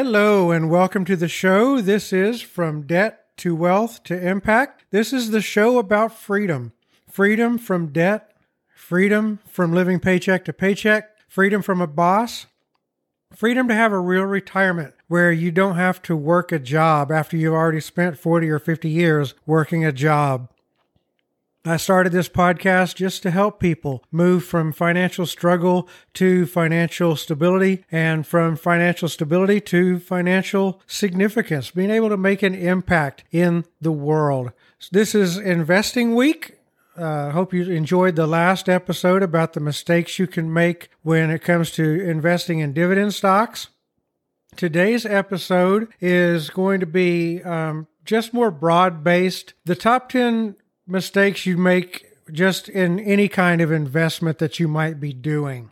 Hello and welcome to the show. This is From Debt to Wealth to Impact. This is the show about freedom freedom from debt, freedom from living paycheck to paycheck, freedom from a boss, freedom to have a real retirement where you don't have to work a job after you've already spent 40 or 50 years working a job. I started this podcast just to help people move from financial struggle to financial stability and from financial stability to financial significance, being able to make an impact in the world. This is Investing Week. I uh, hope you enjoyed the last episode about the mistakes you can make when it comes to investing in dividend stocks. Today's episode is going to be um, just more broad based. The top 10 mistakes you make just in any kind of investment that you might be doing.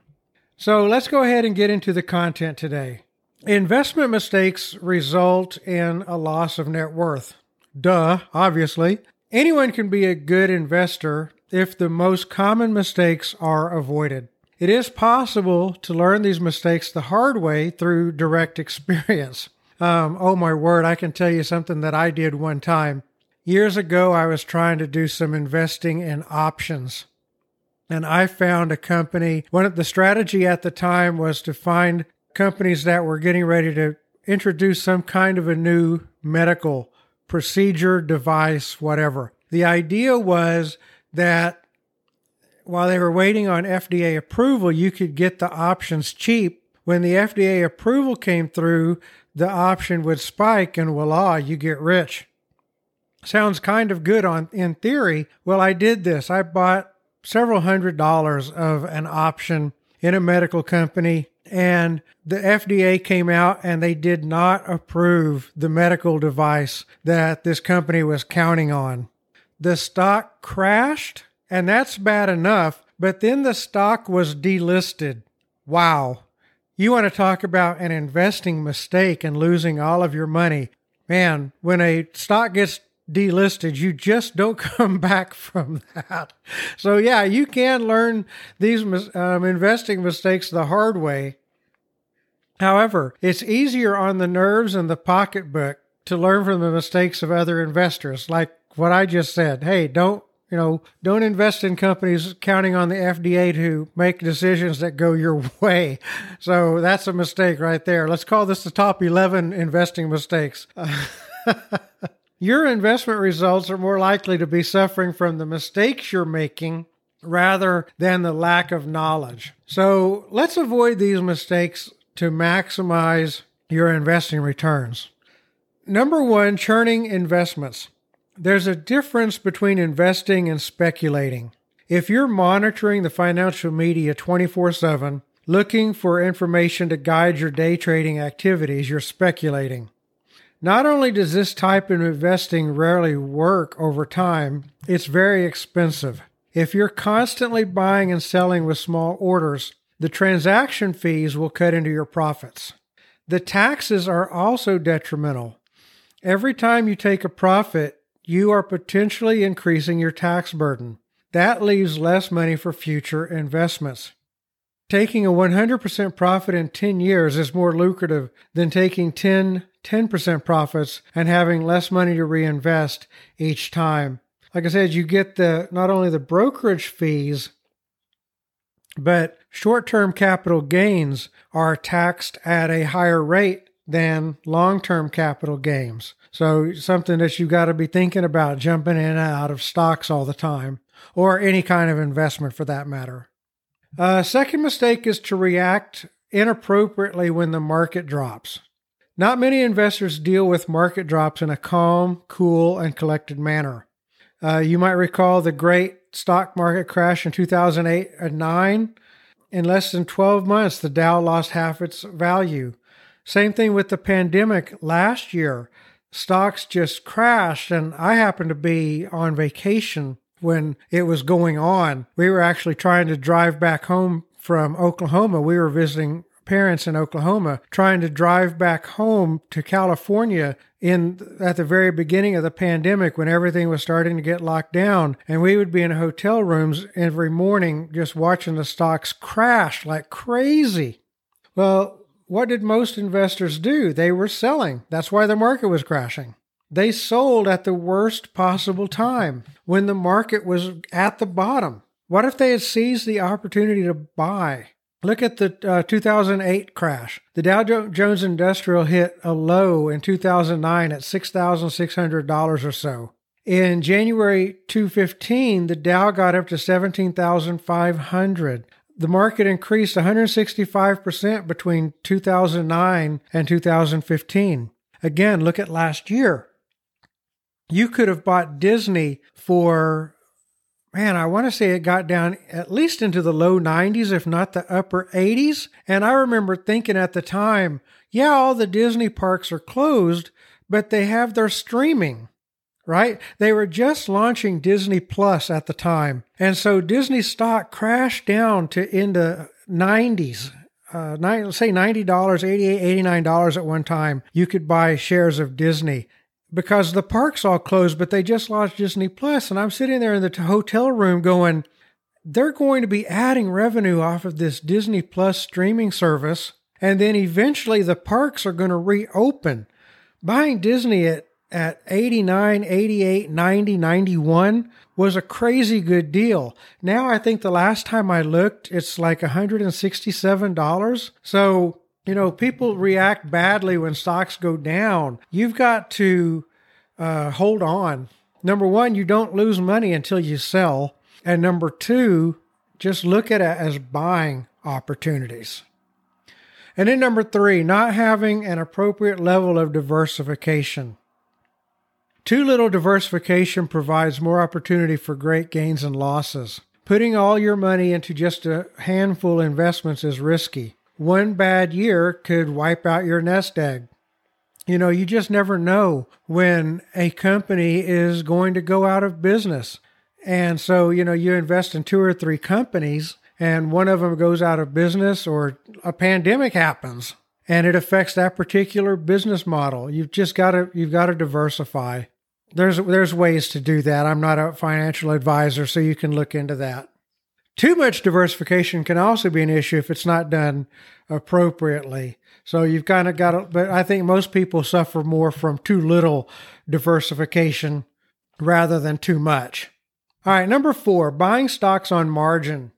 So let's go ahead and get into the content today. Investment mistakes result in a loss of net worth. Duh, obviously. Anyone can be a good investor if the most common mistakes are avoided. It is possible to learn these mistakes the hard way through direct experience. Um, oh my word, I can tell you something that I did one time. Years ago, I was trying to do some investing in options. And I found a company. One of the strategy at the time was to find companies that were getting ready to introduce some kind of a new medical procedure, device, whatever. The idea was that while they were waiting on FDA approval, you could get the options cheap. When the FDA approval came through, the option would spike and voila, you get rich. Sounds kind of good on in theory. Well, I did this. I bought several hundred dollars of an option in a medical company and the FDA came out and they did not approve the medical device that this company was counting on. The stock crashed and that's bad enough, but then the stock was delisted. Wow. You want to talk about an investing mistake and losing all of your money. Man, when a stock gets delisted, you just don't come back from that. So, yeah, you can learn these um, investing mistakes the hard way. However, it's easier on the nerves and the pocketbook to learn from the mistakes of other investors, like what I just said. Hey, don't you know, don't invest in companies counting on the FDA to make decisions that go your way. So that's a mistake right there. Let's call this the top 11 investing mistakes. your investment results are more likely to be suffering from the mistakes you're making rather than the lack of knowledge. So let's avoid these mistakes to maximize your investing returns. Number one, churning investments. There's a difference between investing and speculating. If you're monitoring the financial media 24 7, looking for information to guide your day trading activities, you're speculating. Not only does this type of investing rarely work over time, it's very expensive. If you're constantly buying and selling with small orders, the transaction fees will cut into your profits. The taxes are also detrimental. Every time you take a profit, you are potentially increasing your tax burden. That leaves less money for future investments. Taking a 100% profit in 10 years is more lucrative than taking 10 10% profits and having less money to reinvest each time. Like I said, you get the not only the brokerage fees, but short-term capital gains are taxed at a higher rate than long-term capital gains. So something that you got to be thinking about jumping in and out of stocks all the time or any kind of investment for that matter. Uh, second mistake is to react inappropriately when the market drops. Not many investors deal with market drops in a calm, cool, and collected manner. Uh, you might recall the great stock market crash in 2008 and 9. In less than 12 months, the Dow lost half its value. Same thing with the pandemic last year. Stocks just crashed, and I happened to be on vacation when it was going on. We were actually trying to drive back home from Oklahoma. We were visiting parents in Oklahoma trying to drive back home to California in at the very beginning of the pandemic when everything was starting to get locked down and we would be in hotel rooms every morning just watching the stocks crash like crazy. Well, what did most investors do? They were selling. That's why the market was crashing. They sold at the worst possible time when the market was at the bottom. What if they had seized the opportunity to buy? Look at the uh, 2008 crash. The Dow Jones Industrial hit a low in 2009 at $6,600 or so. In January 2015, the Dow got up to 17,500. The market increased 165% between 2009 and 2015. Again, look at last year. You could have bought Disney for man, I want to say it got down at least into the low 90s, if not the upper 80s. And I remember thinking at the time, yeah, all the Disney parks are closed, but they have their streaming, right? They were just launching Disney Plus at the time. And so Disney stock crashed down to in the 90s. Uh, nine, say $90, $88, $89 at one time, you could buy shares of Disney because the park's all closed, but they just launched Disney Plus, and I'm sitting there in the hotel room going, they're going to be adding revenue off of this Disney Plus streaming service, and then eventually the parks are going to reopen. Buying Disney at at 89, 88, 90, 91 was a crazy good deal. Now I think the last time I looked, it's like $167. So you know, people react badly when stocks go down. You've got to uh, hold on. Number one, you don't lose money until you sell. And number two, just look at it as buying opportunities. And then number three, not having an appropriate level of diversification. Too little diversification provides more opportunity for great gains and losses. Putting all your money into just a handful of investments is risky one bad year could wipe out your nest egg. You know, you just never know when a company is going to go out of business. And so, you know, you invest in two or three companies and one of them goes out of business or a pandemic happens and it affects that particular business model. You've just got to you've got to diversify. There's there's ways to do that. I'm not a financial advisor, so you can look into that. Too much diversification can also be an issue if it's not done appropriately. So you've kind of got to, but I think most people suffer more from too little diversification rather than too much. All right, number four, buying stocks on margin.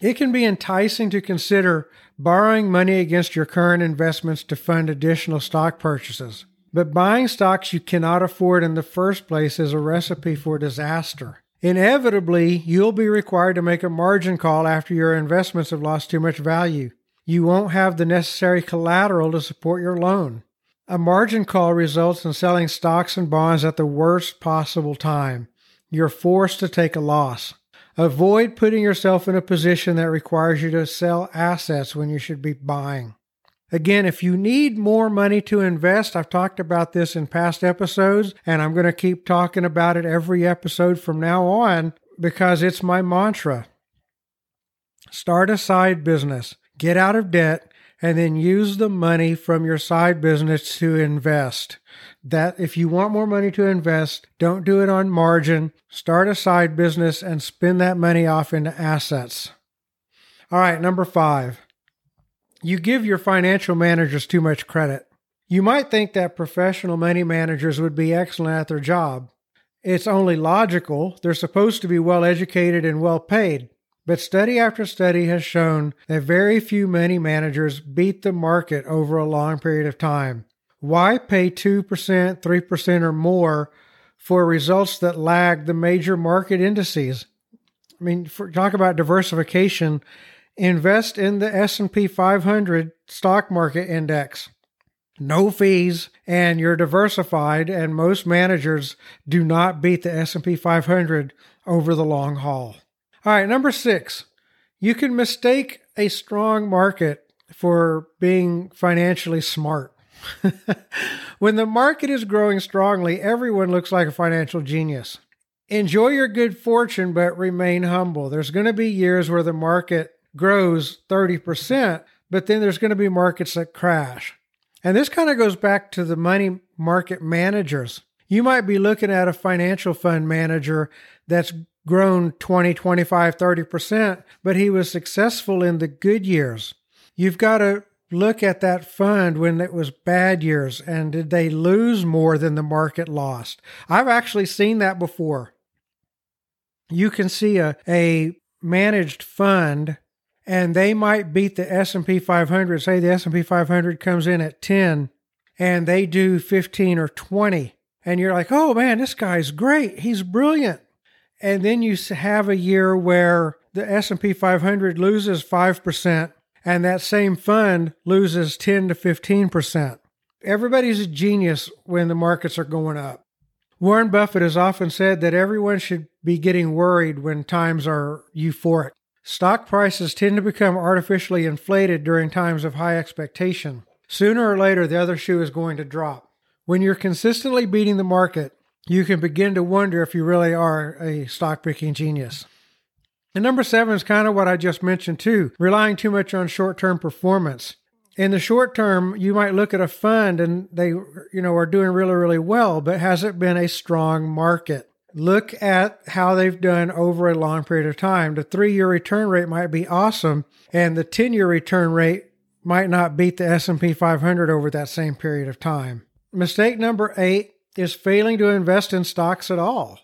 It can be enticing to consider borrowing money against your current investments to fund additional stock purchases. But buying stocks you cannot afford in the first place is a recipe for disaster. Inevitably, you'll be required to make a margin call after your investments have lost too much value. You won't have the necessary collateral to support your loan. A margin call results in selling stocks and bonds at the worst possible time. You're forced to take a loss. Avoid putting yourself in a position that requires you to sell assets when you should be buying. Again, if you need more money to invest, I've talked about this in past episodes, and I'm going to keep talking about it every episode from now on because it's my mantra. Start a side business, get out of debt, and then use the money from your side business to invest. That if you want more money to invest, don't do it on margin. Start a side business and spend that money off into assets. All right, number five you give your financial managers too much credit. You might think that professional money managers would be excellent at their job. It's only logical. They're supposed to be well educated and well paid. But study after study has shown that very few money managers beat the market over a long period of time. Why pay 2%, 3% or more for results that lag the major market indices? I mean, for, talk about diversification invest in the S&P 500 stock market index. No fees and you're diversified and most managers do not beat the S&P 500 over the long haul. All right, number 6. You can mistake a strong market for being financially smart. when the market is growing strongly, everyone looks like a financial genius. Enjoy your good fortune, but remain humble. There's going to be years where the market grows 30%, but then there's going to be markets that crash. And this kind of goes back to the money market managers. You might be looking at a financial fund manager that's grown 20, 25, 30%, but he was successful in the good years. You've got to look at that fund when it was bad years and did they lose more than the market lost? I've actually seen that before. You can see a, a managed fund and they might beat the S&P 500. Say the S&P 500 comes in at 10 and they do 15 or 20 and you're like, "Oh man, this guy's great. He's brilliant." And then you have a year where the S&P 500 loses 5% and that same fund loses 10 to 15%. Everybody's a genius when the markets are going up. Warren Buffett has often said that everyone should be getting worried when times are euphoric. Stock prices tend to become artificially inflated during times of high expectation. Sooner or later, the other shoe is going to drop. When you're consistently beating the market, you can begin to wonder if you really are a stock picking genius. And number seven is kind of what I just mentioned too, relying too much on short term performance. In the short term, you might look at a fund and they, you know, are doing really, really well, but has it been a strong market? Look at how they've done over a long period of time. The three year return rate might be awesome, and the 10 year return rate might not beat the S&P 500 over that same period of time. Mistake number eight is failing to invest in stocks at all.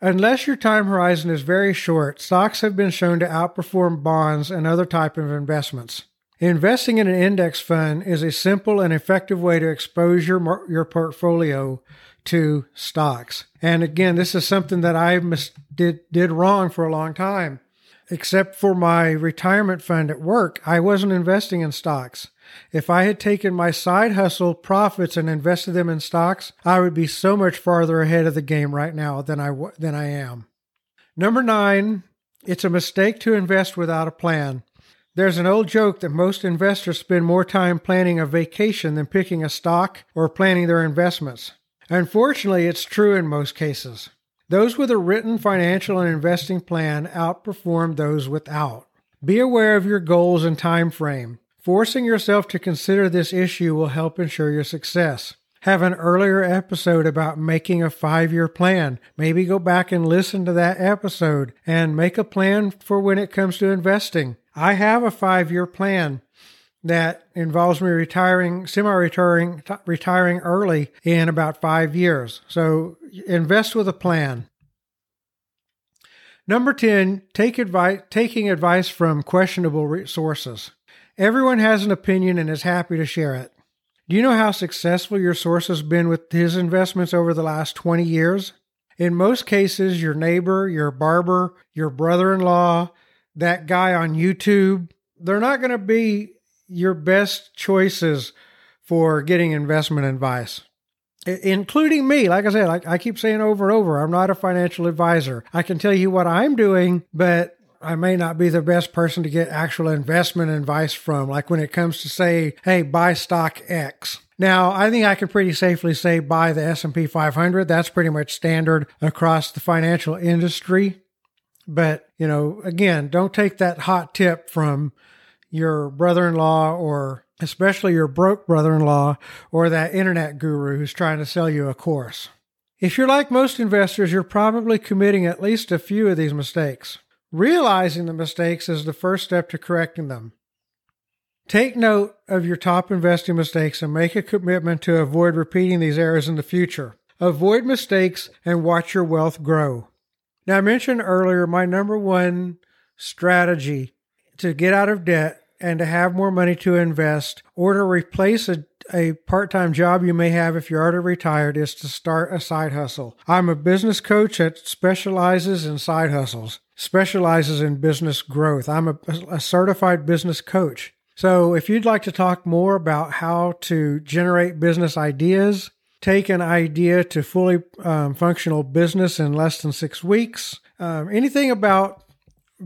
Unless your time horizon is very short, stocks have been shown to outperform bonds and other type of investments. Investing in an index fund is a simple and effective way to expose your your portfolio to stocks. And again, this is something that I mis- did did wrong for a long time. Except for my retirement fund at work, I wasn't investing in stocks. If I had taken my side hustle profits and invested them in stocks, I would be so much farther ahead of the game right now than I than I am. Number 9, it's a mistake to invest without a plan. There's an old joke that most investors spend more time planning a vacation than picking a stock or planning their investments. Unfortunately, it's true in most cases. Those with a written financial and investing plan outperform those without. Be aware of your goals and time frame. Forcing yourself to consider this issue will help ensure your success. Have an earlier episode about making a five year plan. Maybe go back and listen to that episode and make a plan for when it comes to investing. I have a five year plan that involves me retiring, semi retiring, retiring early in about five years. So invest with a plan. Number 10, take advice, taking advice from questionable sources. Everyone has an opinion and is happy to share it. Do you know how successful your source has been with his investments over the last 20 years? In most cases, your neighbor, your barber, your brother in law, that guy on YouTube, they're not going to be your best choices for getting investment advice, including me. Like I said, I, I keep saying over and over, I'm not a financial advisor. I can tell you what I'm doing, but I may not be the best person to get actual investment advice from, like when it comes to say, hey, buy stock X. Now, I think I can pretty safely say buy the S&P 500. That's pretty much standard across the financial industry. But, you know, again, don't take that hot tip from your brother-in-law or especially your broke brother-in-law or that internet guru who's trying to sell you a course. If you're like most investors, you're probably committing at least a few of these mistakes. Realizing the mistakes is the first step to correcting them. Take note of your top investing mistakes and make a commitment to avoid repeating these errors in the future. Avoid mistakes and watch your wealth grow. Now, I mentioned earlier my number one strategy to get out of debt and to have more money to invest or to replace a a part time job you may have if you're already retired is to start a side hustle. I'm a business coach that specializes in side hustles, specializes in business growth. I'm a, a certified business coach. So if you'd like to talk more about how to generate business ideas, take an idea to fully um, functional business in less than six weeks, um, anything about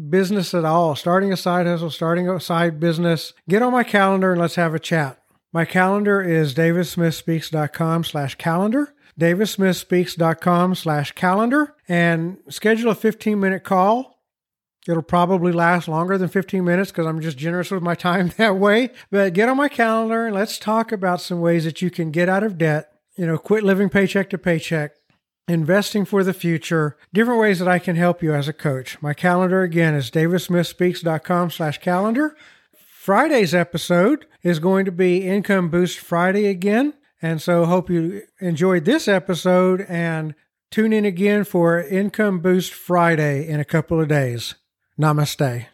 business at all, starting a side hustle, starting a side business, get on my calendar and let's have a chat. My calendar is davidsmithspeaks.com slash calendar, davidsmithspeaks.com slash calendar, and schedule a 15 minute call. It'll probably last longer than 15 minutes because I'm just generous with my time that way. But get on my calendar and let's talk about some ways that you can get out of debt, you know, quit living paycheck to paycheck, investing for the future, different ways that I can help you as a coach. My calendar again is davidsmithspeaks.com slash calendar Friday's episode is going to be Income Boost Friday again. And so hope you enjoyed this episode and tune in again for Income Boost Friday in a couple of days. Namaste.